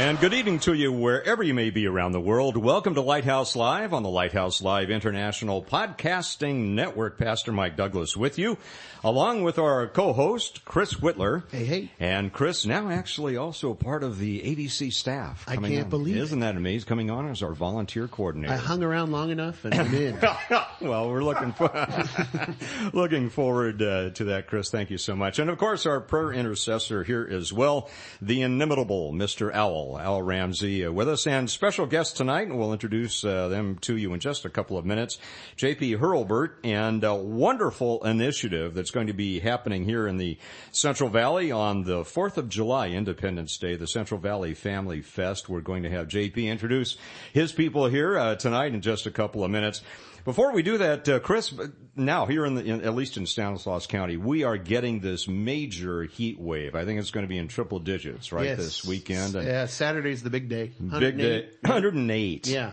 And good evening to you wherever you may be around the world. Welcome to Lighthouse Live on the Lighthouse Live International Podcasting Network. Pastor Mike Douglass with you, along with our co-host, Chris Whitler. Hey, hey. And Chris now actually also part of the AVC staff. I can't on. believe it. Isn't that amazing? Coming on as our volunteer coordinator. I hung around long enough and I'm in. well, we're looking for, looking forward uh, to that, Chris. Thank you so much. And of course, our prayer intercessor here as well, the inimitable Mr. Owl, Al Ramsey, uh, with us, and special guests tonight, and we'll introduce uh, them to you in just a couple of minutes. JP Hurlbert, and a wonderful initiative that's going to be happening here in the Central Valley on the 4th of July, Independence Day, the Central Valley Family Fest. We're going to have JP introduce his people here uh, tonight in just a couple of minutes. Before we do that, uh, Chris, now here in, the, in, at least in Stanislaus County, we are getting this major heat wave. I think it's going to be in triple digits, right, Yes. this weekend. And Yeah, Saturday's the big day. big day, 108. 108. Yeah.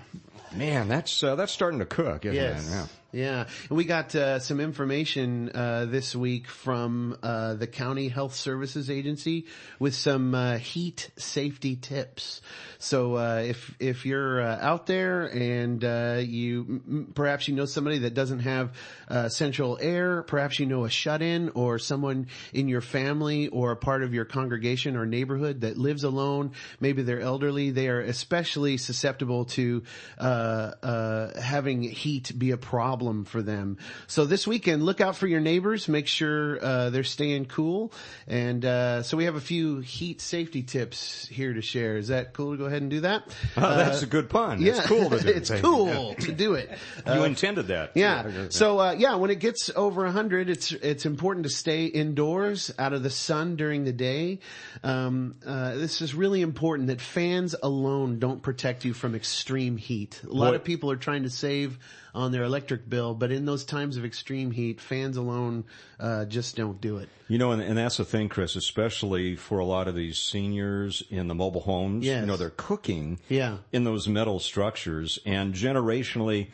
Man, that's uh, that's starting to cook, isn't Yes. it? Yeah. Yeah. And we got uh, some information uh, this week from uh, the County Health Services Agency with some uh, heat safety tips. So uh, if if you're uh, out there and uh, you perhaps you know somebody that doesn't have central air, perhaps you know a shut-in or someone in your family or a part of your congregation or neighborhood that lives alone, maybe they're elderly, they are especially susceptible to uh, uh, having heat be a problem for them. So this weekend, look out for your neighbors. Make sure uh, they're staying cool. And uh, so we have a few heat safety tips here to share. Is that cool to go ahead and do that? Oh, that's a good pun. Yeah, It's cool to do. it's cool to do it. You Uh, intended that. yeah. So uh, yeah, when it gets over 100, it's it's important to stay indoors, out of the sun during the day. Um, uh, this is really important that fans alone don't protect you from extreme heat. A lot Boy- of people are trying to save on their electric bill, but in those times of extreme heat, fans alone uh, just don't do it. You know, and, and that's the thing, Chris, especially for a lot of these seniors in the mobile homes. Yes. You know, they're cooking Yeah. in those metal structures and generationally,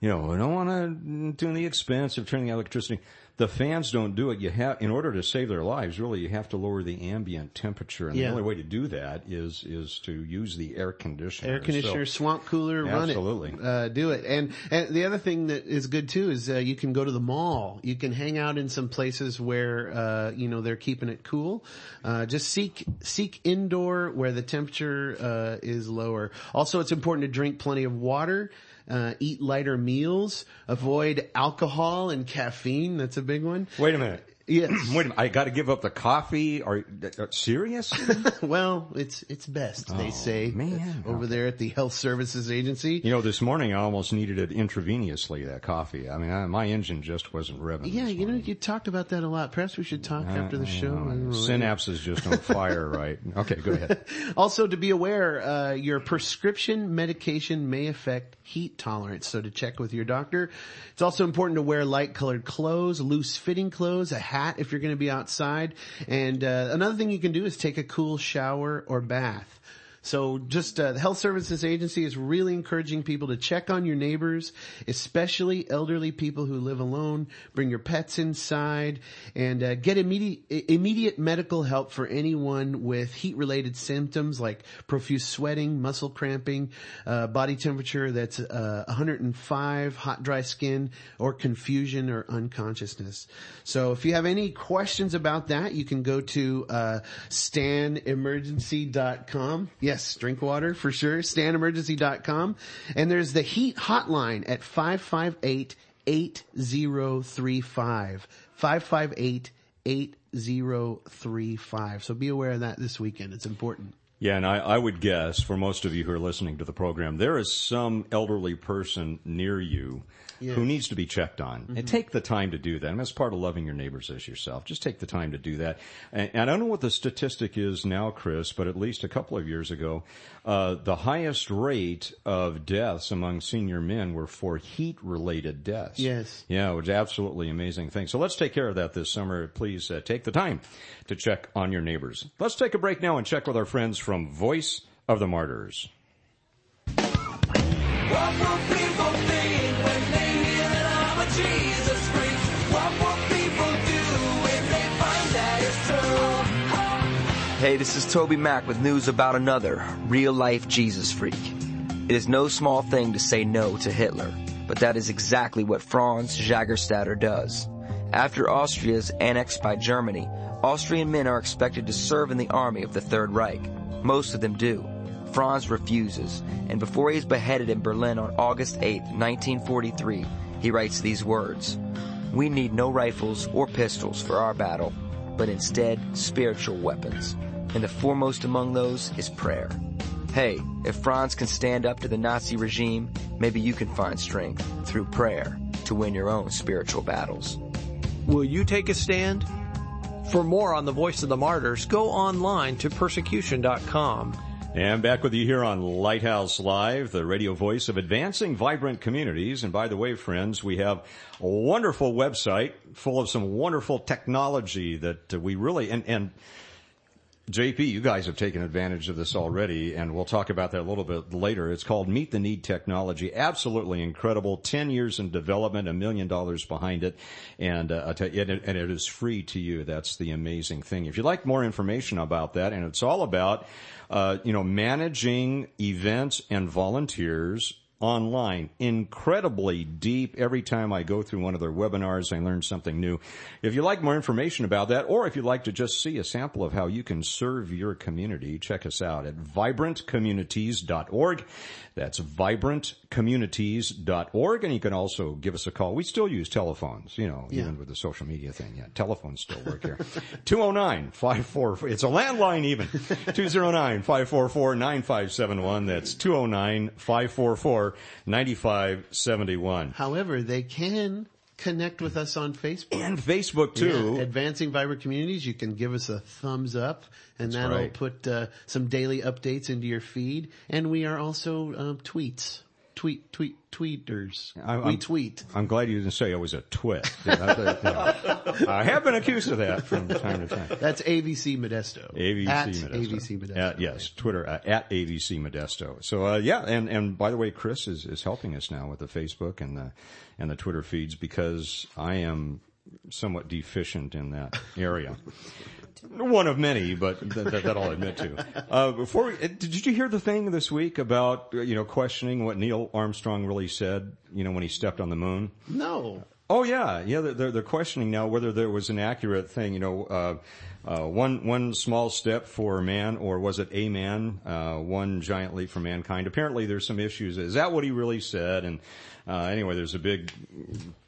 you know, we don't want to do the expense of turning electricity. The fans don't do it. You have, in order to save their lives, really, you have to lower the ambient temperature. And Yeah. the only way to do that is, is to use the air conditioner. Air conditioner, So- swamp cooler, run Absolutely. it. Uh, do it. And, and the other thing that is good too is, uh, you can go to the mall. You can hang out in some places where, uh, you know, they're keeping it cool. Uh, just seek, seek indoor where the temperature, uh, is lower. Also, it's important to drink plenty of water. Uh, eat lighter meals, avoid alcohol and caffeine. That's a big one. Wait a minute. Yes. Wait a minute. I got to give up the coffee. Are, are serious? well, it's, it's best, they Oh, say. man. Over there at the Health Services Agency. You know, this morning I almost needed it intravenously, that coffee. I mean, I, my engine just wasn't revving. Yeah, you know, you talked about that a lot. Perhaps we should talk after the show. I don't. Synapses just on fire, right? Okay, go ahead. Also, to be aware, uh, your prescription medication may affect heat tolerance. So to check with your doctor. It's also important to wear light colored clothes, loose fitting clothes, a hat if you're going to be outside. And uh, another thing you can do is take a cool shower or bath. So just uh, the Health Services Agency is really encouraging people to check on your neighbors, especially elderly people who live alone. Bring your pets inside and uh, get immediate immediate medical help for anyone with heat related symptoms like profuse sweating, muscle cramping, uh, body temperature that's uh, 105, hot dry skin, or confusion or unconsciousness. So if you have any questions about that, you can go to uh, stanemergency.com. Yeah. Yes, drink water for sure. StanEmergency.com. And there's the heat hotline at 558-8035. 558-8035. So be aware of that this weekend. It's important. Yeah, and I, I would guess for most of you who are listening to the program, there is some elderly person near you Yes. who needs to be checked on. And take the time to do that. And that's part of loving your neighbors as yourself. Just take the time to do that. And, and I don't know what the statistic is now, Chris, but at least a couple of years ago, uh, the highest rate of deaths among senior men were for heat-related deaths. Yes. Yeah, it was absolutely amazing thing. So let's take care of that this summer. Please uh, take the time to check on your neighbors. Let's take a break now and check with our friends from Voice of the Martyrs. This is TobyMac with news about another real life Jesus freak. It is no small thing to say no to Hitler, but that is exactly what Franz Jagerstatter does. After Austria is annexed by Germany, Austrian men are expected to serve in the army of the Third Reich. Most of them do. Franz refuses, and before he is beheaded in Berlin on August 8, 1943, he writes these words. We need no rifles or pistols for our battle, but instead spiritual weapons. And the foremost among those is prayer. Hey, if Franz can stand up to the Nazi regime, maybe you can find strength through prayer to win your own spiritual battles. Will you take a stand? For more on the Voice of the Martyrs, go online to persecution.com. And back with you here on Lighthouse Live, the radio voice of advancing vibrant communities. And by the way, friends, we have a wonderful website full of some wonderful technology that we really, and, and JP, you guys have taken advantage of this already, and we'll talk about that a little bit later. It's called Meet the Need Technology. Absolutely incredible. Ten years in development, a million dollars behind it, and uh, and it, and it is free to you. That's the amazing thing. If you'd like more information about that, and it's all about, uh, you know, managing events and volunteers online. Incredibly deep. Every time I go through one of their webinars, I learn something new. If you'd like more information about that, or if you'd like to just see a sample of how you can serve your community, check us out at vibrantcommunities.org. That's vibrantcommunities.org. And you can also give us a call. We still use telephones, you know, even with the social media thing. Yeah, telephones still work here. 209-544. It's a landline even. 209-544-9571. That's oh 209-544-9571. However, they can connect with us on Facebook. And Facebook too. Yeah, Advancing Vibrant Communities. You can give us a thumbs up, and that'll right. put uh, some daily updates into your feed. And we are also um, tweets, tweet, tweet, tweeters. I'm- we I'm- tweet. I'm glad you didn't say I was a twit. Yeah, that- I have been accused of that from time to time. That's AVC Modesto. AVC At Modesto. AVC Modesto. At- yes, Twitter uh, at AVC Modesto. So uh, yeah, and and by the way, Chris is is helping us now with the Facebook and the and the Twitter feeds because I am somewhat deficient in that area. One of many, but th- th- that I'll admit to. Uh, before we, did you hear the thing this week about you know questioning what Neil Armstrong really said? You know when he stepped on the moon. No. Oh yeah, yeah. They're, they're, questioning now whether there was an accurate thing. You know, uh, uh, one one small step for man, or was it a man? Uh, one giant leap for mankind. Apparently, there's some issues. Is that what he really said? And uh, anyway, there's a big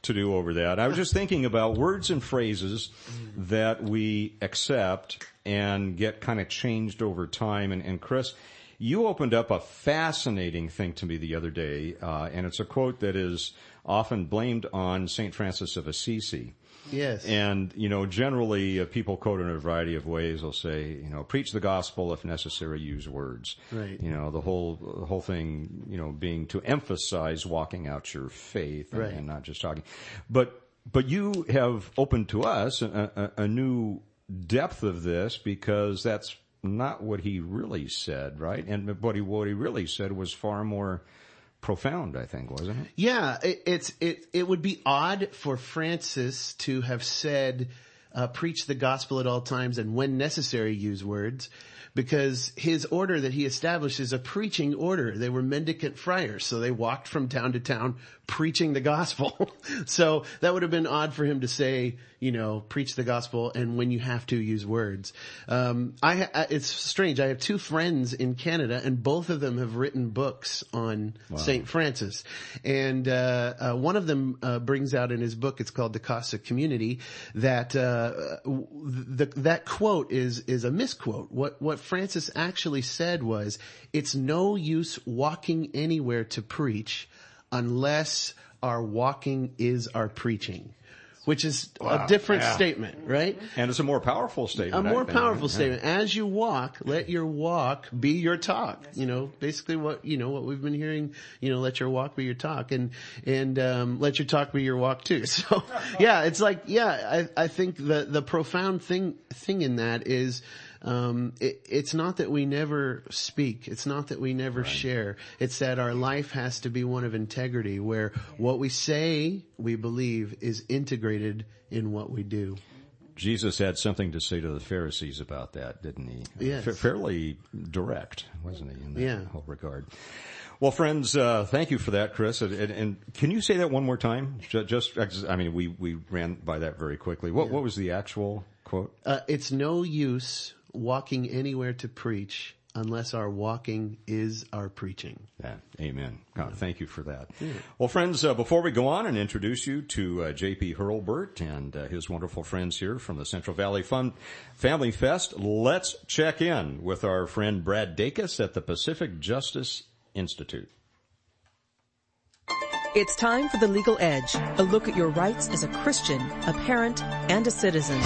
to do over that. I was just thinking about words and phrases that we accept and get kind of changed over time. And, and Chris, you opened up a fascinating thing to me the other day, uh, and it's a quote that is often blamed on St. Francis of Assisi. Yes. And, you know, generally uh, people quote in a variety of ways. They'll say, you know, preach the gospel if necessary, use words. Right. You know, the whole, the whole thing, you know, being to emphasize walking out your faith and, Right. and not just talking. But, but you have opened to us a, a, a new depth of this because that's not what he really said, right? And what he, what he really said was far more profound, I think, wasn't it? Yeah, it, it's it it would be odd for Francis to have said, uh, "Preach the gospel at all times, and when necessary, use words," because his order that he established is a preaching order. They were mendicant friars, so they walked from town to town preaching the gospel. so that would have been odd for him to say, you know, preach the gospel and when you have to use words. Um, I, I- it's strange. I have two friends in Canada and both of them have written books on St. Francis. And, uh, uh, one of them, uh, brings out in his book, it's called The Cost of Community, that, uh, the, that quote is, is a misquote. What, what Francis actually said was, it's no use walking anywhere to preach unless our walking is our preaching. Which is a different Yeah. statement, right? And it's a more powerful statement. A more powerful Yeah. statement. As you walk, let your walk be your talk. You know, basically what, you know, what we've been hearing, you know, let your walk be your talk and, and, um, let your talk be your walk too. So yeah, it's like, yeah, I, I think the, the profound thing, thing in that is, um, it, it's not that we never speak. It's not that we never share. It's that our life has to be one of integrity where what we say, we believe is integrated in what we do. Jesus had something to say to the Pharisees about that, didn't he? Yes. Fa- fairly direct, wasn't he, in that Yeah. whole regard? Well, friends, uh, thank you for that, Chris. And, and, and can you say that one more time? Ju- Just, I mean, we, we ran by that very quickly. What, what was the actual quote? Uh, it's no use walking anywhere to preach unless our walking is our preaching. Yeah, amen. God, thank you for that. Well, friends, uh, before we go on and introduce you to uh, J.P. Hurlbert and uh, his wonderful friends here from the Central Valley Fun Family Fest, let's check in with our friend Brad Dacus at the Pacific Justice Institute. It's time for The Legal Edge, a look at your rights as a Christian, a parent, and a citizen.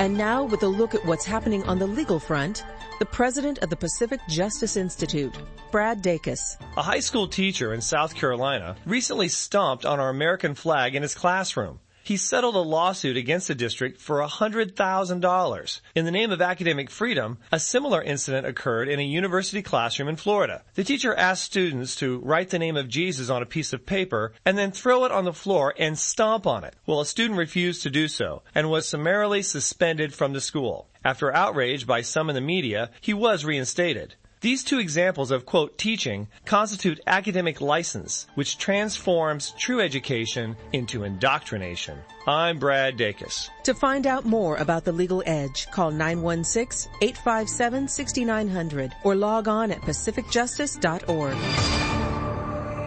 And now with a look at what's happening on the legal front, the president of the Pacific Justice Institute, Brad Dacus. A high school teacher in South Carolina recently stomped on our American flag in his classroom. He settled a lawsuit against the district for $100,000. In the name of academic freedom, a similar incident occurred in a university classroom in Florida. The teacher asked students to write the name of Jesus on a piece of paper and then throw it on the floor and stomp on it. Well, a student refused to do so and was summarily suspended from the school. After outrage by some in the media, he was reinstated. These two examples of, quote, teaching constitute academic license, which transforms true education into indoctrination. I'm Brad Dacus. To find out more about The Legal Edge, call 916-857-6900 or log on at pacificjustice.org.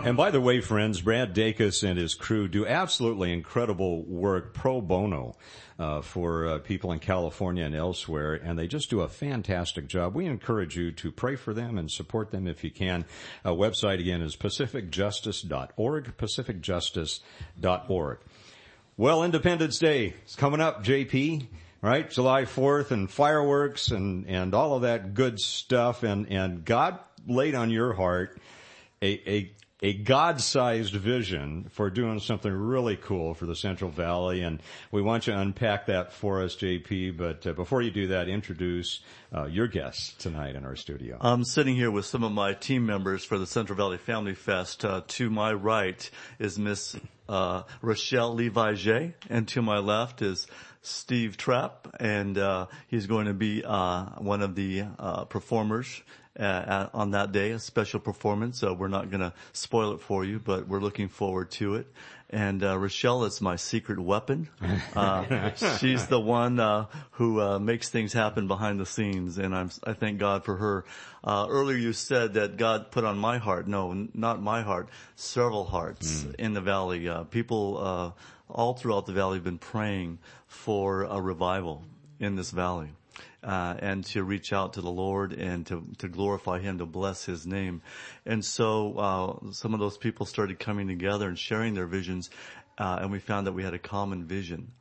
And by the way, friends, Brad Dacus and his crew do absolutely incredible work pro bono uh, for uh, people in California and elsewhere, and they just do a fantastic job. We encourage you to pray for them and support them if you can. Uh, website again is pacificjustice.org, pacificjustice.org. Well, Independence Day is coming up, JP, right? July 4th and fireworks and, and all of that good stuff. And, and God laid on your heart a, a, a God-sized vision for doing something really cool for the Central Valley. And we want you to unpack that for us, JP. But uh, before you do that, introduce uh, your guests tonight in our studio. I'm sitting here with some of my team members for the Central Valley Family Fest. Uh, to my right is Miss uh, Rachell Levi and to my left is Steve Trapp, and uh, he's going to be uh, one of the performers. Uh, on that day, a special performance. Uh, we're not going to spoil it for you, but we're looking forward to it. And uh, Rachell is my secret weapon. Uh, she's the one uh, who uh, makes things happen behind the scenes, and I'm, I thank God for her. Uh, earlier, you said that God put on my heart. No, n- not my heart. Several hearts in the valley. Uh, people uh, all throughout the valley have been praying for a revival in this valley uh, and to reach out to the Lord and to, to glorify Him, to bless His name. And so uh, some of those people started coming together and sharing their visions, uh, and we found that we had a common vision.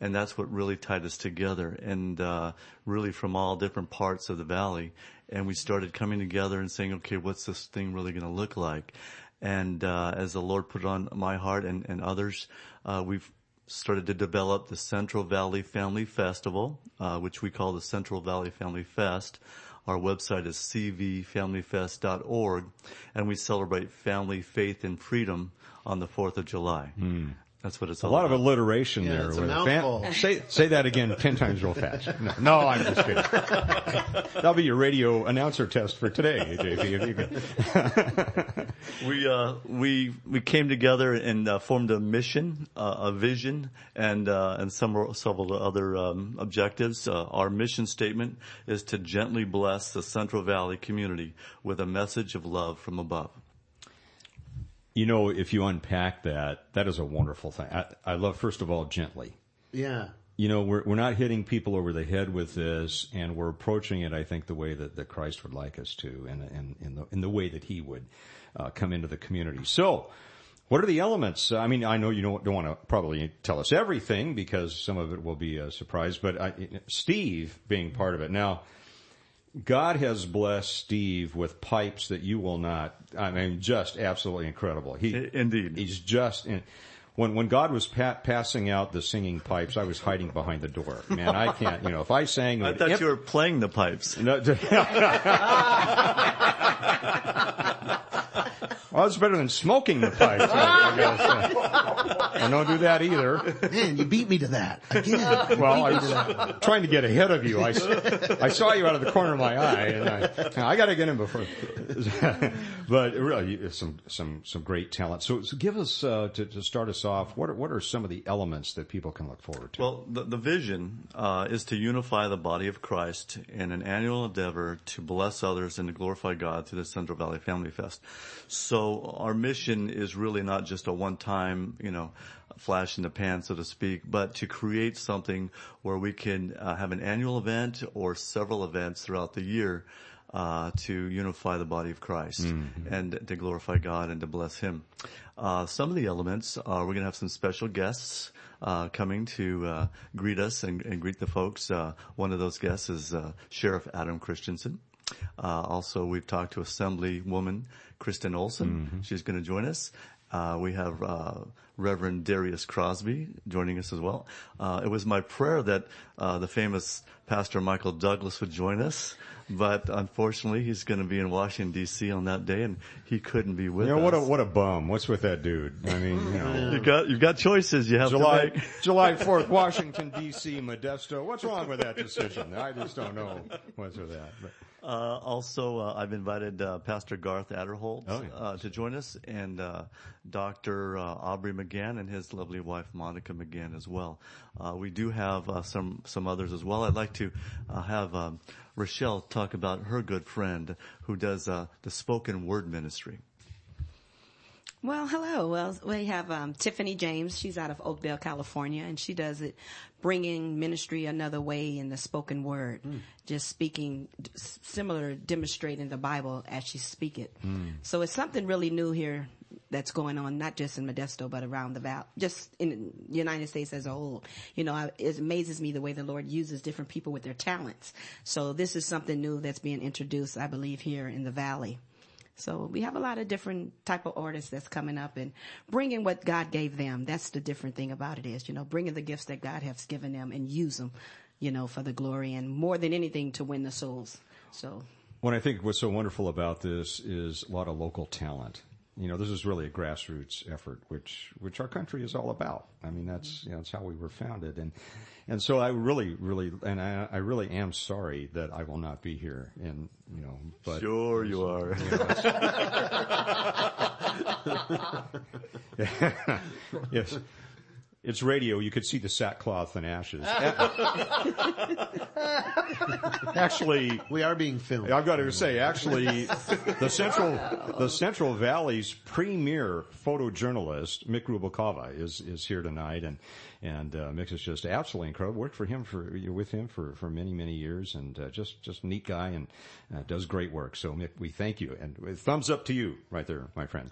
And that's what really tied us together, and uh, really from all different parts of the valley. And we started coming together and saying, okay, what's this thing really going to look like? And uh, as the Lord put on my heart and, and others, uh, we've started to develop the Central Valley Family Festival, uh, which we call the Central Valley Family Fest. Our website is cvfamilyfest.org, and we celebrate family, faith, and freedom on the 4th of July. That's what it's. A all lot of alliteration Yeah, there. it's a with say, say that again ten times real fast. No, no, I'm just kidding. That'll be your radio announcer test for today, JP. If you can. we uh, we we came together and uh, formed a mission, uh, a vision, and uh, and some several other um, objectives. Uh, our mission statement is to gently bless the Central Valley community with a message of love from above. You know, if you unpack that, that is a wonderful thing. I, I love, first of all, gently. Yeah. You know, we're, we're not hitting people over the head with this, and we're approaching it, I think, the way that, that Christ would like us to, and, and in, the, in the way that He would uh, come into the community. So, what are the elements? I mean, I know you don't, don't want to probably tell us everything because some of it will be a surprise, but I, Steve being part of it. Now, God has blessed Steve with pipes that you will not. I mean, just absolutely incredible. He indeed. He's just in. When when God was pa- passing out the singing pipes, I was hiding behind the door. Man, I can't. You know, if I sang, I thought imp- you were playing the pipes. No, well, it's better than smoking the pipe. I, I gotta. I don't do that either. Man, you beat me to that again. Well, I was trying to get ahead of you. I, I saw you out of the corner of my eye, and I, I got to get in before. but really, some some some great talent. So, so give us uh, to, to start us off. What are, what are some of the elements that people can look forward to? Well, the, the vision uh, is to unify the body of Christ in an annual endeavor to bless others and to glorify God through the Central Valley Family Fest. So our mission is really not just a one-time, you know, flash in the pan, so to speak, but to create something where we can uh, have an annual event or several events throughout the year uh, to unify the body of Christ and to glorify God and to bless Him. Uh, some of the elements are we're going to have some special guests uh, coming to uh, greet us and, and greet the folks. Uh, one of those guests is uh, Sheriff Adam Christianson. Uh, also, we've talked to Assemblywoman Kristin Olsen. She's going to join us. Uh, we have uh, Reverend Darius Crosby joining us as well. Uh, it was my prayer that uh, the famous Pastor Michael Douglass would join us, but unfortunately, he's going to be in Washington D.C. on that day, and he couldn't be with you know, what a us. what a bum. What's with that dude? I mean, you know. you got you've got choices you have July. July fourth, Washington D.C., Modesto. What's wrong with that decision? I just don't know what's with that. But. Uh, also, uh, I've invited uh, Pastor Garth Adderholt Oh, yeah. uh, to join us, and uh, Dr. Uh, Aubrey McGann and his lovely wife Monica McGann as well. Uh, we do have uh, some some others as well. I'd like to uh, have um, Rachell talk about her good friend who does uh, the spoken word ministry. Well, hello. Well, we have um, Tiffany James. She's out of Oakdale, California, and she does it, bringing ministry another way in the spoken word, just speaking similar, demonstrating the Bible as she speak it. So it's something really new here that's going on, not just in Modesto, but around the valley, just in the United States as a whole. You know, I, it amazes me the way the Lord uses different people with their talents. So this is something new that's being introduced, I believe, here in the valley. So we have a lot of different type of artists that's coming up and bringing what God gave them. That's the different thing about it is, you know, bringing the gifts that God has given them and use them, you know, for the glory and more than anything to win the souls. So What I think what's so wonderful about this is a lot of local talent. You know, this is really a grassroots effort, which which our country is all about. I mean, that's mm-hmm. you know, that's how we were founded, and and so I really, really, and I, I really am sorry that I will not be here, and you know, but Sure, you are. yes. It's radio. You could see the sackcloth and ashes. actually, We are being filmed. I've got to say, actually, the Central the Central Valley's premier photojournalist Mick Rubalcava is is here tonight, and and uh, Mick is just absolutely incredible. Worked for him for with him for for many many years, and uh, just just a neat guy and uh, does great work. So Mick, we thank you, and thumbs up to you right there, my friend.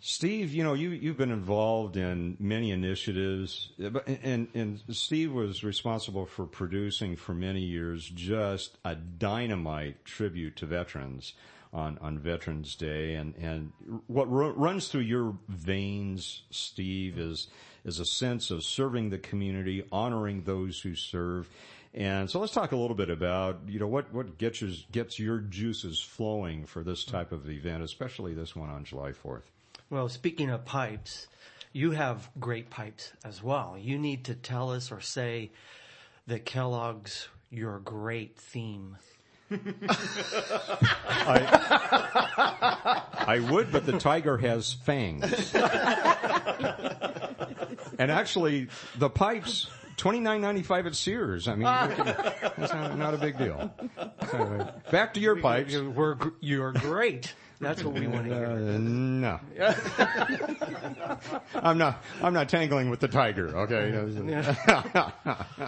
Steve, you know, you, you've been involved in many initiatives, and, and Steve was responsible for producing for many years just a dynamite tribute to veterans on, on Veterans Day. And, and what ru- runs through your veins, Steve, is, is a sense of serving the community, honoring those who serve. And so let's talk a little bit about, you know, what, what gets your, gets your juices flowing for this type of event, especially this one on July 4th. Well, speaking of pipes, you have great pipes as well. You need to tell us or say that Kellogg's your great theme. I would, but the tiger has fangs. and actually, the pipes, twenty nine ninety five at Sears. I mean, that's not, not a big deal. So, back to your pipes. We're, gr- you're great. That's what we want to hear. Uh, no. I'm not. I'm not tangling with the tiger. Okay.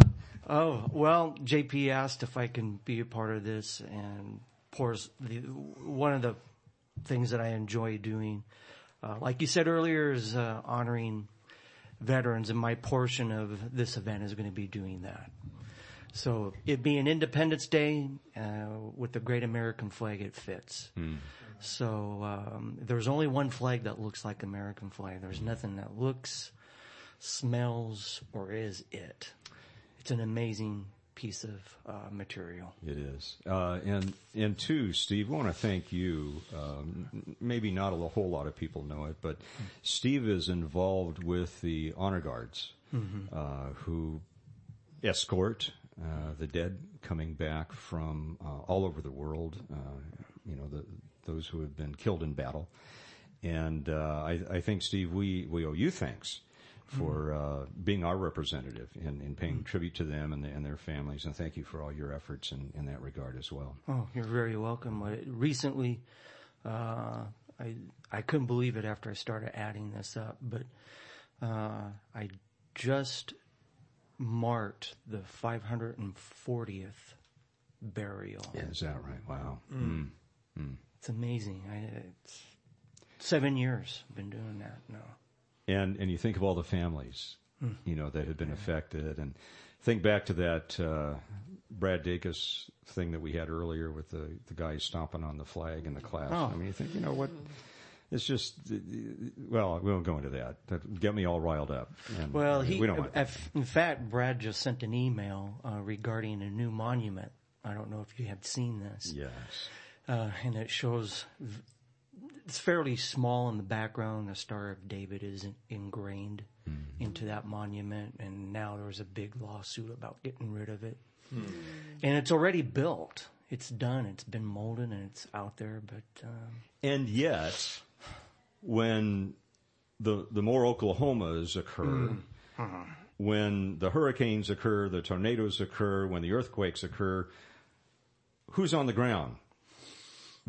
Oh, well, JP asked if I can be a part of this and pours the, one of the things that I enjoy doing, uh, like you said earlier, is uh, honoring veterans and my portion of this event is going to be doing that. So it being Independence Day, uh, with the great American flag, it fits. So, um, there's only one flag that looks like American flag. There's nothing that looks, smells, or is it. It's an amazing piece of uh, material. It is. Uh, and, and two, Steve, I want to thank you. Um, maybe not a whole lot of people know it, but Steve is involved with the honor guards, uh, who escort, uh, the dead coming back from, uh, all over the world, uh, you know, the, those who have been killed in battle. And, uh, I, I think, Steve, we, we owe you thanks for uh, being our representative and, and paying tribute to them and, the, and their families. And thank you for all your efforts in, in that regard as well. Oh, you're very welcome. I, recently, uh, I I couldn't believe it after I started adding this up, but uh, I just marked the 540th burial. Is that right? Wow. It's amazing. I, it's seven years I've been doing that now. And and you think of all the families, you know, that have been affected, and think back to that uh, Brad Dacus thing that we had earlier with the the guy stomping on the flag in the class. Oh. I mean, you think, you know what? It's just, well, we won't go into that. That get me all riled up. And Well, he, we don't want that. in fact, Brad just sent an email uh, regarding a new monument. I don't know if you have seen this. Yes. Uh, and it shows v- it's fairly small in the background. The Star of David is in- ingrained into that monument, and now there's a big lawsuit about getting rid of it. And it's already built. It's done. It's been molded and it's out there. But um, And yet, when the the more Oklahomas occur, when the hurricanes occur, the tornadoes occur, when the earthquakes occur, who's on the ground?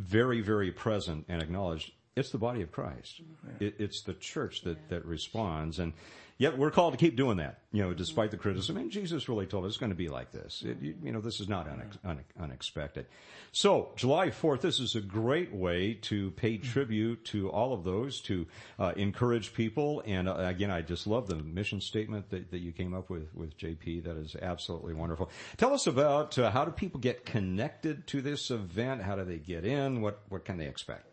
Very, very present and acknowledged. It's the body of Christ. Mm-hmm. It, it's the church that, that responds. And yet we're called to keep doing that, you know, despite the criticism. And Jesus really told us it's going to be like this. It, you, you know, this is not unex, une, unexpected. So July 4th, this is a great way to pay tribute to all of those, to uh, encourage people. And uh, again, I just love the mission statement that, that you came up with, with JP. That is absolutely wonderful. Tell us about uh, how do people get connected to this event? How do they get in? What, what can they expect?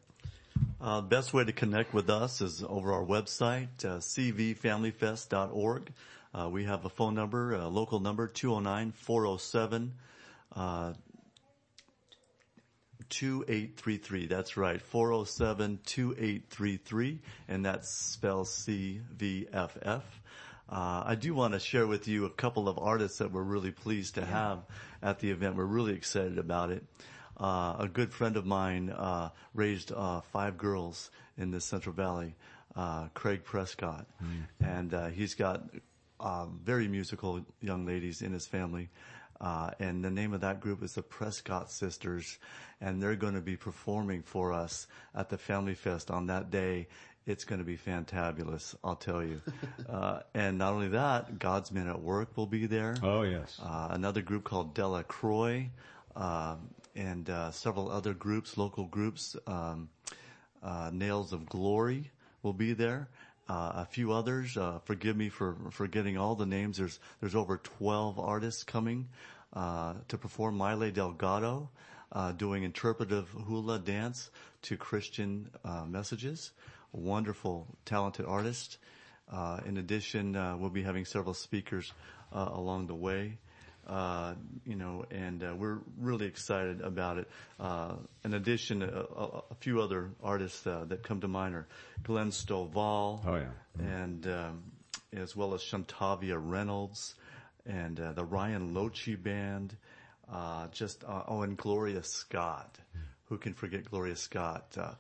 Uh, best way to connect with us is over our website, uh, cvfamilyfest.org. Uh, we have a phone number, a local number, 209-407, uh, 2833. That's right, 407-2833, and that spells CVFF. Uh, I do want to share with you a couple of artists that we're really pleased to have at the event. We're really excited about it. Uh, a good friend of mine uh, raised uh, five girls in the Central Valley, uh, Craig Prescott, and uh, he's got uh, very musical young ladies in his family. Uh, and the name of that group is the Prescott Sisters, and they're going to be performing for us at the Family Fest on that day. It's going to be fantabulous, I'll tell you. uh, and not only that, God's Men at Work will be there Oh, yes. uh, another group called Della Croix, um, and uh, several other groups, local groups. Um, uh, Nails of Glory will be there. Uh, a few others. Uh, forgive me for forgetting all the names. There's there's over 12 artists coming uh, to perform. Miley Delgado uh, doing interpretive hula dance to Christian messages. A wonderful, talented artist. In addition, we'll be having several speakers along the way. Uh, you know, and uh, we're really excited about it. Uh, in addition, a, a, a few other artists uh, that come to mind are Glenn Stovall, Oh, yeah. and um, as well as Shantavia Reynolds, and uh, the Ryan Lochi Band. Uh, just uh, oh, and Gloria Scott. Who can forget Gloria Scott? Uh,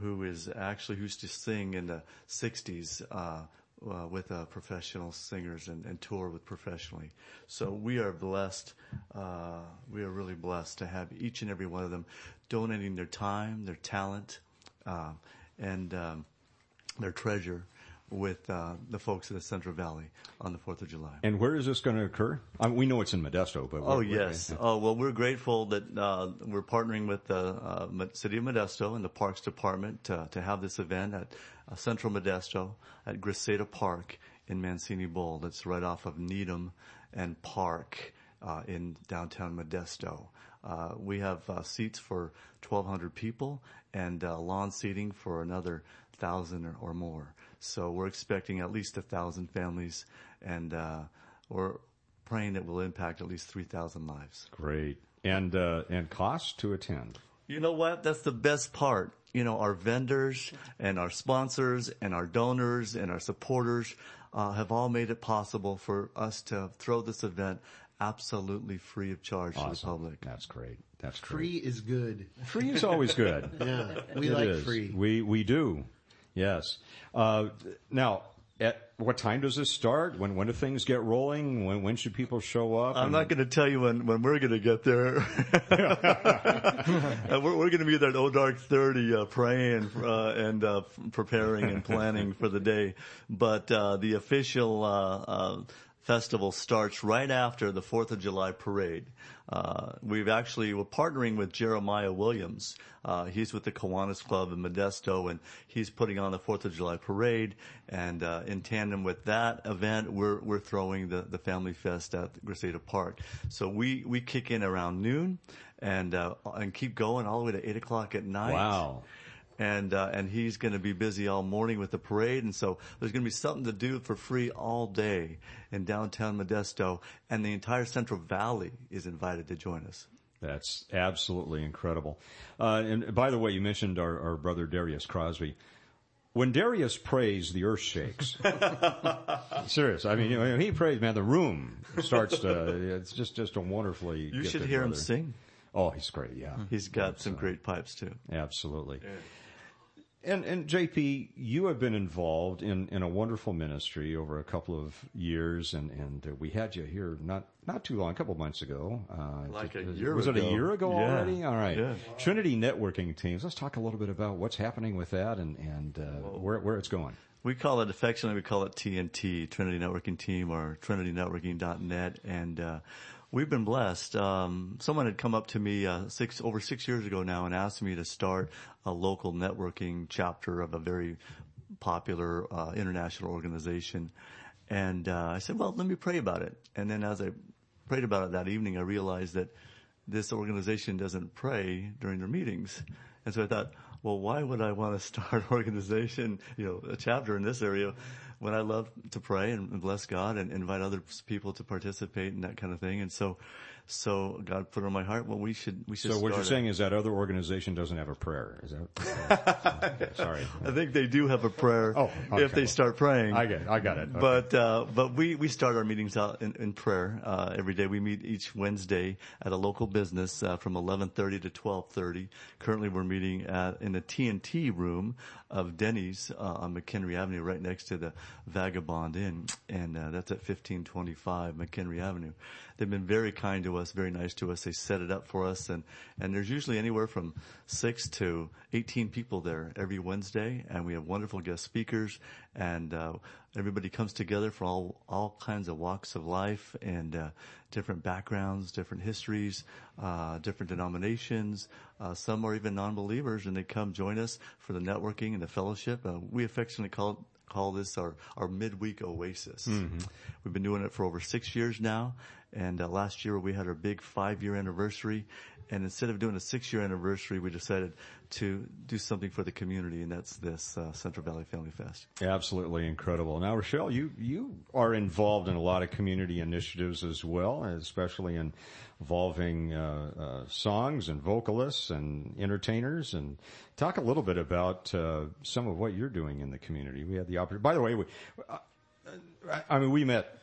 who is actually who used to sing in the '60s uh, uh, with uh, professional singers and, and tour with professionally. So we are blessed. Uh, we are really blessed to have each and every one of them donating their time, their talent, uh, and um, their treasure with uh, the folks of the Central Valley on the Fourth of July. And where is this going to occur? I mean, we know it's in Modesto, but Oh yes. Oh well, we're grateful that uh, we're partnering with the uh, City of Modesto and the Parks Department to, to have this event at Central Modesto at Graceada Park in Mancini Bowl. That's right off of Needham and Park uh, in downtown Modesto. Uh, we have uh, seats for 1,200 people and uh, lawn seating for another thousand or, or more. So we're expecting at least a thousand families, and uh, we're praying it will impact at least 3,000 lives. Great. And uh, and cost to attend. You know what? That's the best part. You know, our vendors and our sponsors and our donors and our supporters uh, have all made it possible for us to throw this event absolutely free of charge to the public. That's great. That's great. Free is good. Free is always good. Yeah, we It like is. free. We we do. Yes. Uh, now, at what time does this start? When when do things get rolling? When when should people show up? I'm And- not going to tell you when, when we're going to get there. Uh, we're we're going to be there at O Dark 30 uh, praying uh, and uh, preparing and planning for the day. But uh, the official uh, uh, festival starts right after the 4th of July parade. Uh, we've actually, we're partnering with Jeremiah Williams. Uh, he's with the Kiwanis Club in Modesto and he's putting on the 4th of July parade. And, uh, in tandem with that event, we're, we're throwing the, the Family Fest at Graceada Park. So we, we kick in around noon and, uh, and keep going all the way to 8 o'clock at night Wow. And uh, and he's going to be busy all morning with the parade, and so there's going to be something to do for free all day in downtown Modesto, and the entire Central Valley is invited to join us. That's absolutely incredible. Uh, and by the way, you mentioned our, our brother Darius Crosby. When Darius prays, the earth shakes. Serious. I mean, you know, he prays, man, the room starts to, it's just, just a wonderfully You should hear him sing. Oh, he's great. Yeah. He's got some great pipes too. Absolutely. And, and JP, you have been involved in, in a wonderful ministry over a couple of years, and, and we had you here not, not too long, a couple months ago. Uh, Like a was- year Was it a year ago Yeah. already? All right. Yeah. Trinity Networking Teams. Let's talk a little bit about what's happening with that and, and uh, where, where it's going. We call it affectionately, we call it TNT, Trinity Networking Team or TrinityNetworking.net. And, uh, we've been blessed. Um, someone had come up to me, uh, six, over six years ago now and asked me to start a local networking chapter of a very popular, uh, international organization. And, uh, I said, well, let me pray about it. And then as I prayed about it that evening, I realized that this organization doesn't pray during their meetings. And so I thought, well, why would I want to start an organization, you know, a chapter in this area when I love to pray and bless God and invite other people to participate in that kind of thing. And so, so God put it on my heart, well, we should, we should So what you're saying is that other organization doesn't have a prayer. Is that? okay, sorry. I think they do have a prayer Oh, okay. if they start praying. I get it. I got it. Okay. But uh, but we we start our meetings out in, in prayer uh, every day. We meet each Wednesday at a local business uh, from 11:30 to 12:30. Currently, we're meeting at, in the TNT room of Denny's uh, on McHenry Avenue, right next to the Vagabond Inn, and uh, that's at 1525 McHenry Avenue. They've been very kind to us, very nice to us. They set it up for us, and and there's usually anywhere from six to 18 people there every Wednesday, and we have wonderful guest speakers, and uh, everybody comes together from all all kinds of walks of life and uh, different backgrounds, different histories, uh, different denominations. Uh, some are even non-believers, and they come join us for the networking and the fellowship. Uh, we affectionately call call this our, our midweek oasis. We've been doing it for over six years now. And uh, last year we had our big five year anniversary. And instead of doing a six year anniversary, we decided to do something for the community. And that's this uh, Central Valley Family Fest. Absolutely incredible. Now, Rachell, you, you are involved in a lot of community initiatives as well, especially in involving uh, uh, songs and vocalists and entertainers. And talk a little bit about uh, some of what you're doing in the community. We had the opportunity. By the way, we, uh, I I mean, we met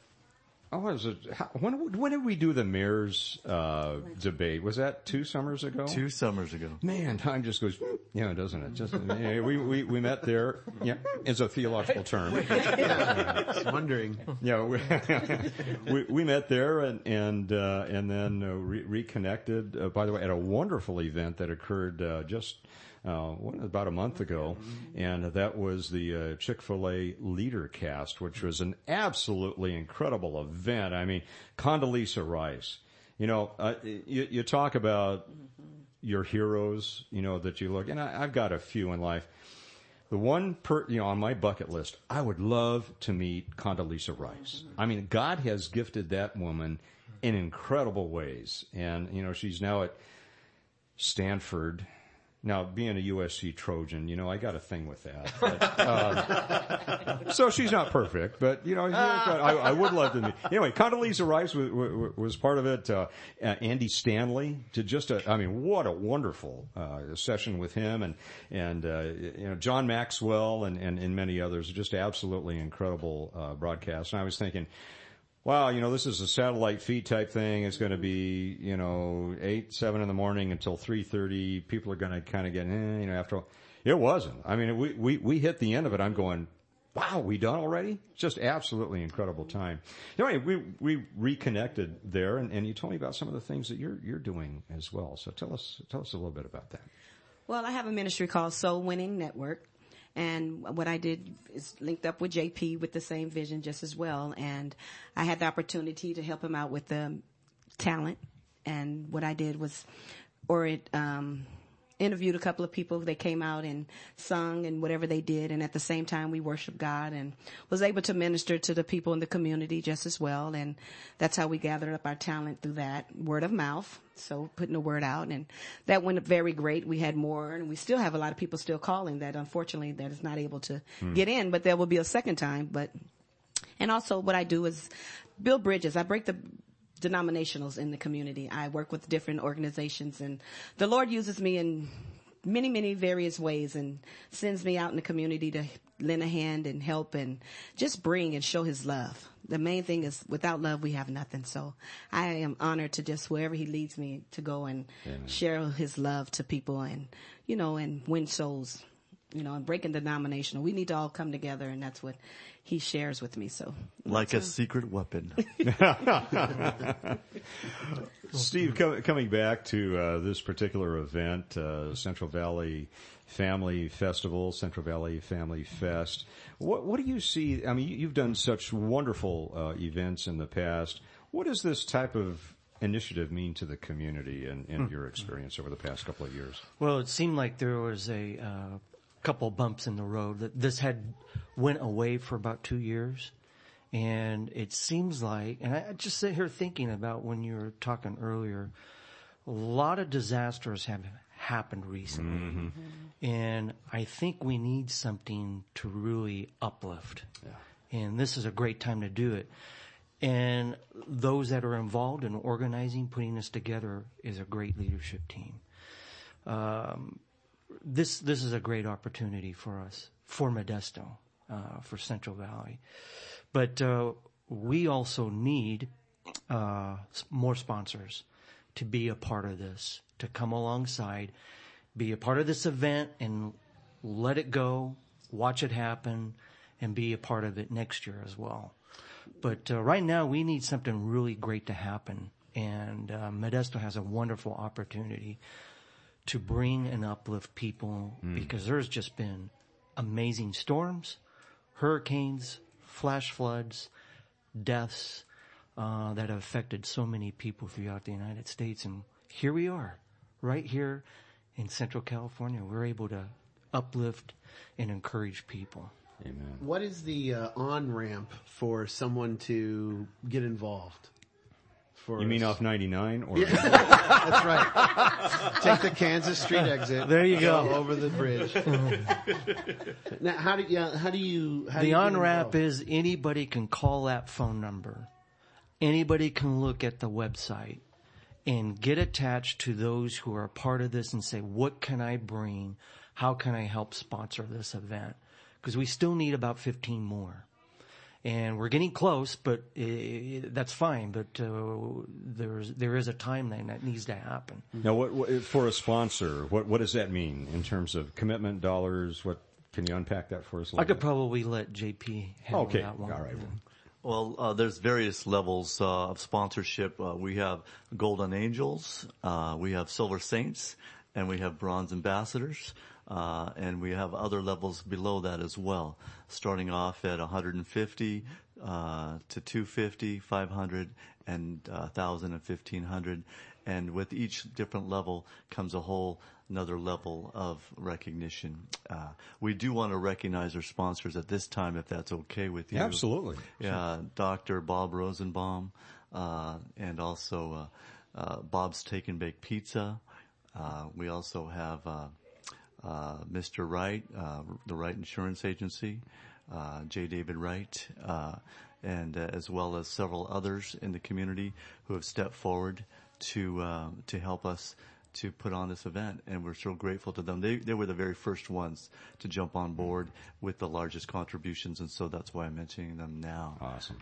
Oh, was it? How, when when did we do the mayor's uh, debate? Was that two summers ago? Two summers ago. Man, time just goes, yeah, doesn't it? Just yeah, we, we we met there. Yeah, it's a theological term. I was wondering. Yeah, we, we, we met there and and uh, and then uh, re- reconnected. Uh, by the way, at a wonderful event that occurred uh, just uh, about a month ago, and that was the uh, Chick Fil A Leader Cast, which was an absolutely incredible event. I mean, Condoleezza Rice. You know, uh, you, you talk about your heroes. You know that you look, and I, I've got a few in life. The one per, you know, on my bucket list, I would love to meet Condoleezza Rice. I mean, God has gifted that woman in incredible ways. And, you know, she's now at Stanford. Now, being a USC Trojan, you know, I got a thing with that. But, um, so she's not perfect, but, you know, I, I would love to meet. Anyway, Condoleezza Rice was, was, part of it. Uh, uh, Andy Stanley to just a, I mean, what a wonderful, uh, session with him and, and, uh, you know, John Maxwell and, and, and many others. Just absolutely incredible, uh, broadcast. And I was thinking, wow, you know, this is a satellite feed type thing. It's going to be, you know, eight, seven in the morning until three thirty. People are going to kind of get, eh, you know, after all. It wasn't. I mean, we, we, we hit the end of it. I'm going, wow, we done already? Just absolutely incredible time. Anyway, we, we reconnected there and, and you told me about some of the things that you're, you're doing as well. So tell us, tell us a little bit about that. Well, I have a ministry called Soul Winning Network. And what I did is linked up with JP with the same vision just as well. And I had the opportunity to help him out with the talent. And what I did was, or it, um, interviewed a couple of people. They came out and sung and whatever they did. And at the same time, we worshiped God and was able to minister to the people in the community just as well. And that's how we gathered up our talent through that word of mouth. So putting the word out and that went very great. We had more and we still have a lot of people still calling that unfortunately that is not able to hmm. get in, but there will be a second time. But, and also what I do is build bridges. I break the denominationals in the community. I work with different organizations and the Lord uses me in many, many various ways and sends me out in the community to lend a hand and help and just bring and show his love. The main thing is without love, we have nothing. So I am honored to just wherever he leads me to go and share his love to people and, you know, and win souls, you know, and breaking denominational. We need to all come together and that's what he shares with me. So Like a secret weapon. Steve, com- coming back to uh, this particular event, uh, Central Valley Family Festival, Central Valley Family Fest. What, what do you see? I mean, you- you've done such wonderful uh, events in the past. What does this type of initiative mean to the community and, and your experience over the past couple of years? Well, it seemed like there was a uh, couple bumps in the road. That this had went away for about two years, and it seems like, and I just sit here thinking about when you were talking earlier. A lot of disasters have happened recently, and I think we need something to really uplift. Yeah. And this is a great time to do it. And those that are involved in organizing, putting this together is a great leadership team um, this this is a great opportunity for us for Modesto, uh, for Central Valley, but uh, we also need uh, more sponsors to be a part of this, to come alongside, be a part of this event, and let it go, watch it happen, and be a part of it next year as well. But uh, right now, we need something really great to happen, and uh, Modesto has a wonderful opportunity to bring and uplift people because there's just been amazing storms, hurricanes, flash floods, deaths uh, that have affected so many people throughout the United States, and here we are, right here in Central California. We're able to uplift and encourage people. Amen. What is the uh, on ramp for someone to get involved? For You mean off 99 or? That's right. Take the Kansas Street exit. There you go. over the bridge. now, how do yeah, how do you how the you get on ramp is anybody can call that phone number. Anybody can look at the website and get attached to those who are a part of this and say, what can I bring? How can I help sponsor this event? Because we still need about 15 more. And we're getting close, but uh, that's fine. But uh, there's there is a timeline that needs to happen. Now, what, what for a sponsor? What what does that mean in terms of commitment dollars? What can you unpack that for us? A I little could probably let JP handle Okay, that one. all right. Well, uh, there's various levels uh, of sponsorship. Uh, we have Golden Angels, uh, we have Silver Saints, and we have Bronze Ambassadors, uh, and we have other levels below that as well, starting off at 150 uh, to 250, 500, and uh, 1,000 and 1,500. And with each different level comes a whole another level of recognition. Uh, we do want to recognize our sponsors at this time, if that's okay with you. Absolutely. Yeah, Dr. Bob Rosenbaum, uh, and also uh, uh, Bob's Take and Bake Pizza. Uh, we also have uh, uh, Mr. Wright, uh, the Wright Insurance Agency, uh, J. David Wright, uh, and uh, as well as several others in the community who have stepped forward to uh, to help us to put on this event, and we're so grateful to them. They they were the very first ones to jump on board with the largest contributions, and so that's why I'm mentioning them now. Awesome.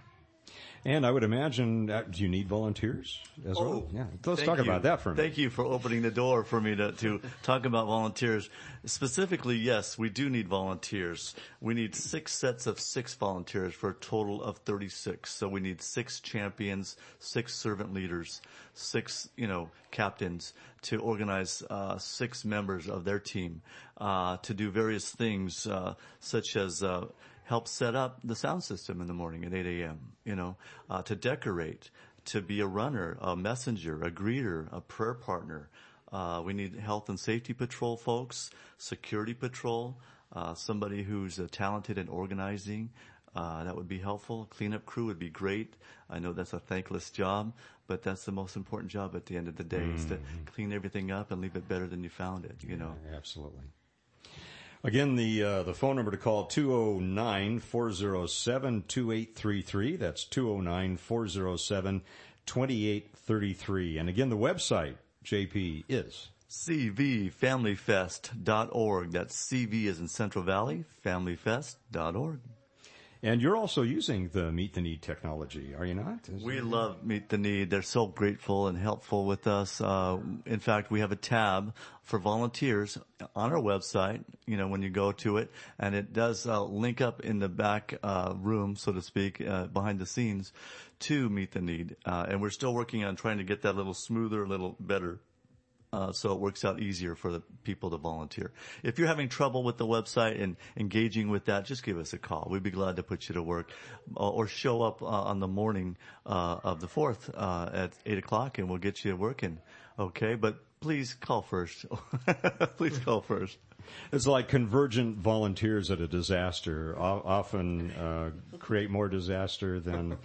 And I would imagine, uh, do you need volunteers as well? Yeah. Let's Oh, Thank talk you. about that for a minute. Thank you for opening the door for me to, to talk about volunteers. Specifically, yes, we do need volunteers. We need six sets of six volunteers for a total of 36. So we need six champions, six servant leaders, six, you know, captains to organize, uh, six members of their team, uh, to do various things, uh, such as, uh, help set up the sound system in the morning at 8 a.m., you know, uh, to decorate, to be a runner, a messenger, a greeter, a prayer partner. Uh, we need health and safety patrol folks, security patrol, uh, somebody who's uh, talented in organizing. Uh, that would be helpful. Cleanup crew would be great. I know that's a thankless job, but that's the most important job at the end of the day is to clean everything up and leave it better than you found it, you know. Absolutely. Again, the uh, the phone number to call 209-407-2833. That's 209-407-2833. And again, the website, JP, is cvfamilyfest.org. That's CV is in Central Valley, familyfest.org. And you're also using the Meet the Need technology, are you not? Is We love Meet the Need. They're so grateful and helpful with us. Uh, in fact, we have a tab for volunteers on our website, you know, when you go to it, and it does uh, link up in the back uh, room, so to speak, uh, behind the scenes to Meet the Need. Uh, and we're still working on trying to get that a little smoother, a little better. Uh, so it works out easier for the people to volunteer. If you're having trouble with the website and engaging with that, just give us a call. We'd be glad to put you to work, uh, or show up uh, on the morning uh, of the fourth uh, at eight o'clock, and we'll get you working. Okay, but please call first. please call first. It's like convergent volunteers at a disaster o- often uh, create more disaster than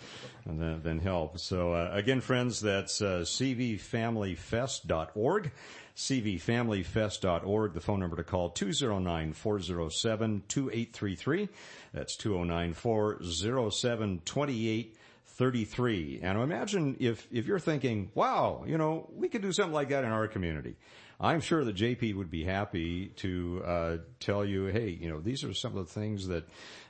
than, than help. So uh, again, friends, that's uh, cvfamilyfest.org. cvfamilyfest.org. The phone number to call 209-407-2833. That's 209-407-2833. And imagine if, if you're thinking, wow, you know, we could do something like that in our community. I'm sure that JP would be happy to uh, tell you, hey, you know, these are some of the things that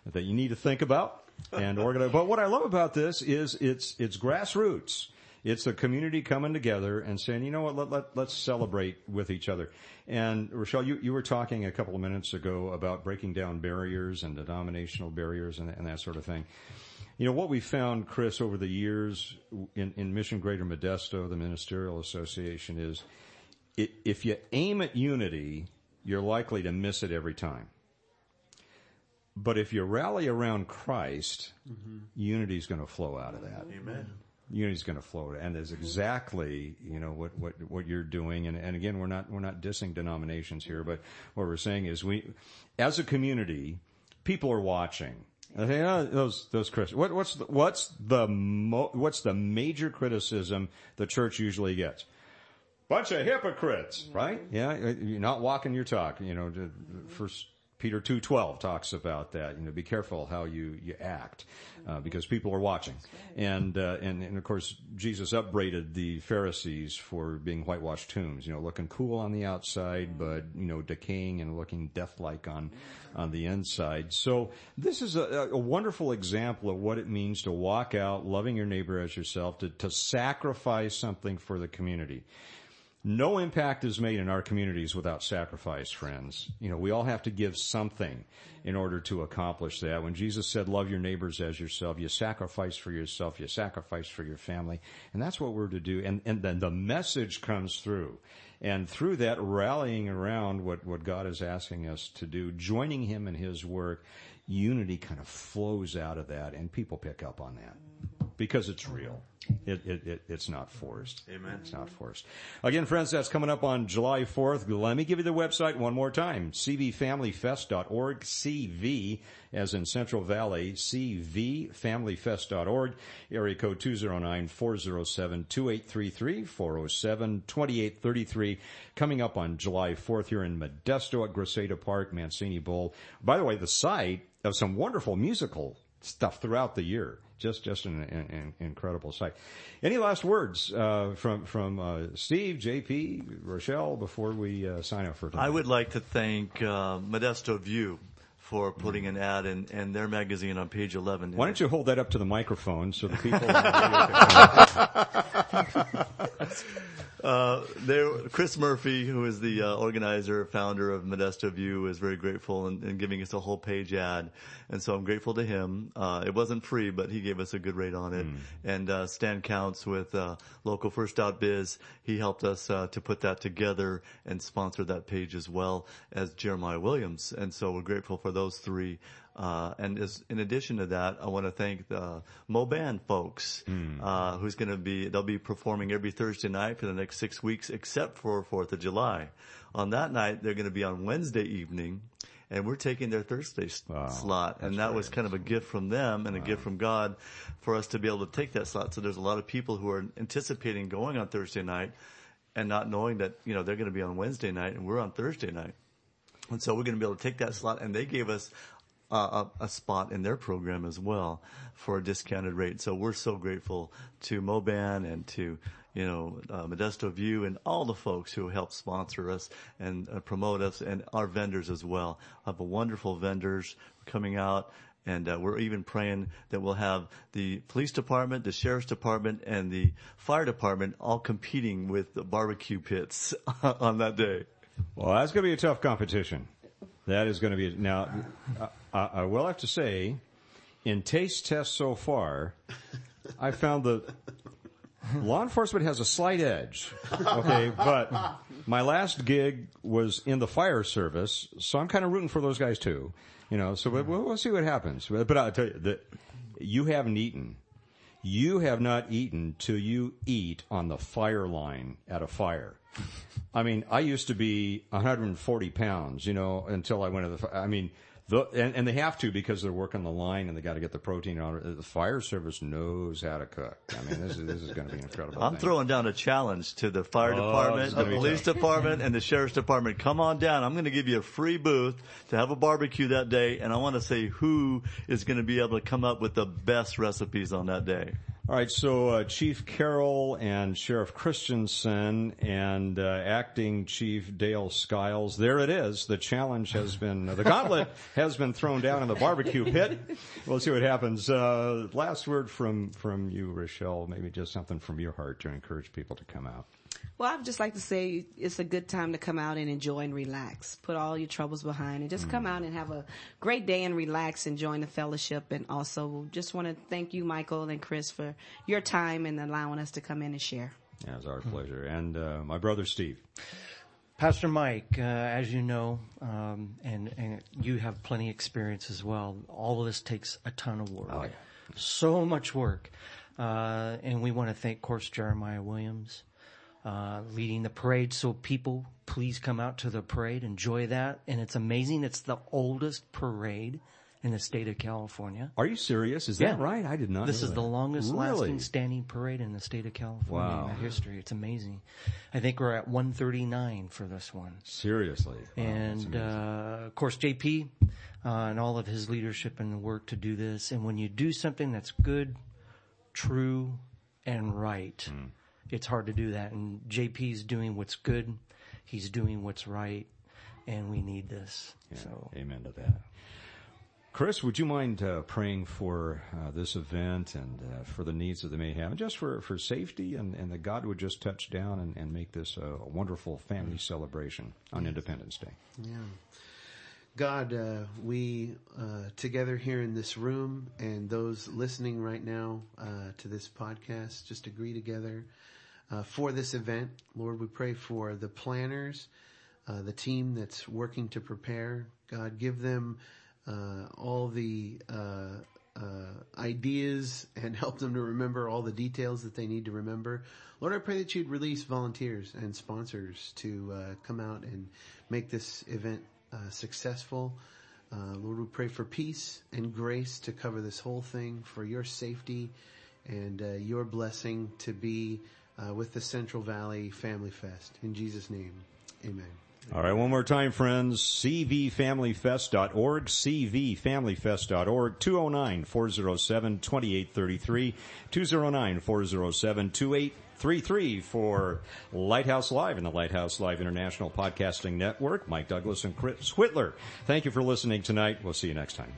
that you need to think about and organize. but what I love about this is it's it's grassroots. It's the community coming together and saying, you know what, let, let, let's celebrate with each other. And Rachell, you, you were talking a couple of minutes ago about breaking down barriers and denominational barriers and, and that sort of thing. You know, what we found, Chris, over the years in, in Mission Greater Modesto, the Ministerial Association, is i if you aim at unity, you're likely to miss it every time. But if you rally around Christ, mm-hmm. unity is going to flow out of that. Amen. Unity is going to flow, and is exactly you know what what what you're doing. And and again, we're not we're not dissing denominations here, but what we're saying is we, as a community, people are watching. I think oh, those those Christians. What, what's the, what's the mo, what's the major criticism the church usually gets? Bunch of hypocrites, right? Yeah, you're not walking your talk. You know, s- Peter 2.12 talks about that. You know, be careful how you, you act, uh, because people are watching. And, uh, and, and of course, Jesus upbraided the Pharisees for being whitewashed tombs, you know, looking cool on the outside, but, you know, decaying and looking death-like on, on the inside. So this is a, a wonderful example of what it means to walk out loving your neighbor as yourself, to, to sacrifice something for the community. No impact is made in our communities without sacrifice, friends. You know, we all have to give something in order to accomplish that. When Jesus said, love your neighbors as yourself, you sacrifice for yourself, you sacrifice for your family, and that's what we're to do. And, and then the message comes through. And through that rallying around what, what God is asking us to do, joining Him in His work, unity kind of flows out of that and people pick up on that because it's real. It, it, it, it's not forced. Amen. It's not forced. Again, friends, that's coming up on July 4th. Let me give you the website one more time. cvfamilyfest.org. CV as in Central Valley. cvfamilyfest.org. Area code 209-407-2833. 407-2833. Coming up on July 4th here in Modesto at Graceada Park, Mancini Bowl. By the way, the site of some wonderful musical stuff throughout the year. Just, just an, an, incredible sight. Any last words uh, from from uh, Steve, JP, Rachell before we uh, sign up for tonight? I would like to thank uh, Modesto View for putting an ad in, in their magazine on page 11. Why don't you hold that up to the microphone so the people? Uh, there, Chris Murphy, who is the uh, organizer, founder of Modesto View, is very grateful in, in giving us a whole page ad, and so I'm grateful to him. Uh, it wasn't free, but he gave us a good rate on it. And uh, Stan Counts with uh, local First Out Biz, he helped us uh, to put that together and sponsor that page as well as Jeremiah Williams. And so we're grateful for those three. Uh, and as, in addition to that, I want to thank the MoBand folks, uh, who's going to be, they'll be performing every Thursday night for the next six weeks, except for 4th of July. On that night, they're going to be on Wednesday evening, and we're taking their Thursday s- slot. And that was kind of a gift from them and a gift from God for us to be able to take that slot. So there's a lot of people who are anticipating going on Thursday night and not knowing that, you know, they're going to be on Wednesday night and we're on Thursday night. And so we're going to be able to take that slot, and they gave us a, a spot in their program as well for a discounted rate. So we're so grateful to MoBand and to you know uh, Modesto View and all the folks who help sponsor us and uh, promote us, and our vendors as well. I have a wonderful vendors coming out. And uh, we're even praying that we'll have the police department, the sheriff's department, and the fire department all competing with the barbecue pits on that day. Well, that's going to be a tough competition. That is going to be now. I, I will have to say, in taste tests so far, I found that law enforcement has a slight edge. Okay, but my last gig was in the fire service, so I'm kind of rooting for those guys too. You know, so we'll, we'll see what happens. But I'll tell you that you haven't eaten. You have not eaten till you eat on the fire line at a fire. I mean, I used to be 140 pounds, you know, until I went to the. I mean, the, and, and they have to because they're working the line and they got to get the protein on it. Uh, the fire service knows how to cook. I mean, this is this is going to be incredible. I'm thing. throwing down a challenge to the fire Oh, department, the police tough. department, and the sheriff's department. Come on down. I'm going to give you a free booth to have a barbecue that day, and I want to say who is going to be able to come up with the best recipes on that day. All right, so uh, Chief Carroll and Sheriff Christianson and uh, Acting Chief Dale Skiles. There it is. The challenge has been, the gauntlet has been thrown down in the barbecue pit. We'll see what happens. Uh, last word from from you, Rachell. Maybe just something from your heart to encourage people to come out. Well, I'd just like to say it's a good time to come out and enjoy and relax. Put all your troubles behind and just come out and have a great day and relax, and join the fellowship. And also just want to thank you, Michael and Chris, for your time and allowing us to come in and share. Yeah, it's our pleasure. And uh, my brother Steve. Pastor Mike, uh, as you know, um, and and you have plenty of experience as well. All of this takes a ton of work. Oh, yeah. So much work, uh, and we want to thank, of course, Jeremiah Williams, uh, leading the parade. So people, please come out to the parade, enjoy that. And it's amazing. It's the oldest parade in the state of California. Are you serious? Is Yeah. that right? I did not. This is that. the longest Really? lasting standing parade in the state of California Wow. in history. It's amazing. I think we're at 139 for this one. Seriously. Wow, and uh, of course JP uh, and all of his leadership and work to do this. And when you do something that's good, true, and right, Hmm. It's hard to do that. And JP's doing what's good. He's doing what's right, and we need this. So Amen to that. Chris, would you mind uh, praying for uh, this event and uh, for the needs that they may have, and just for, for safety, and, and that God would just touch down and, and make this a, a wonderful family celebration on Independence Day? Yeah. God, uh, we uh, together here in this room and those listening right now uh, to this podcast just agree together uh, for this event. Lord, we pray for the planners, uh, the team that's working to prepare. God, give them uh, all the uh, uh, ideas and help them to remember all the details that they need to remember. Lord, I pray that you'd release volunteers and sponsors to uh, come out and make this event successful. Lord, we pray for peace and grace to cover this whole thing, for your safety and your blessing to be uh, with the Central Valley Family Fest. In Jesus' name, amen. All right, one more time, friends. cvfamilyfest.org, cvfamilyfest.org, 209-407-2833, 209-407-2833 for Lighthouse Live and the Lighthouse Live International Podcasting Network. Mike Douglass and Chris Whitler. Thank you for listening tonight. We'll see you next time.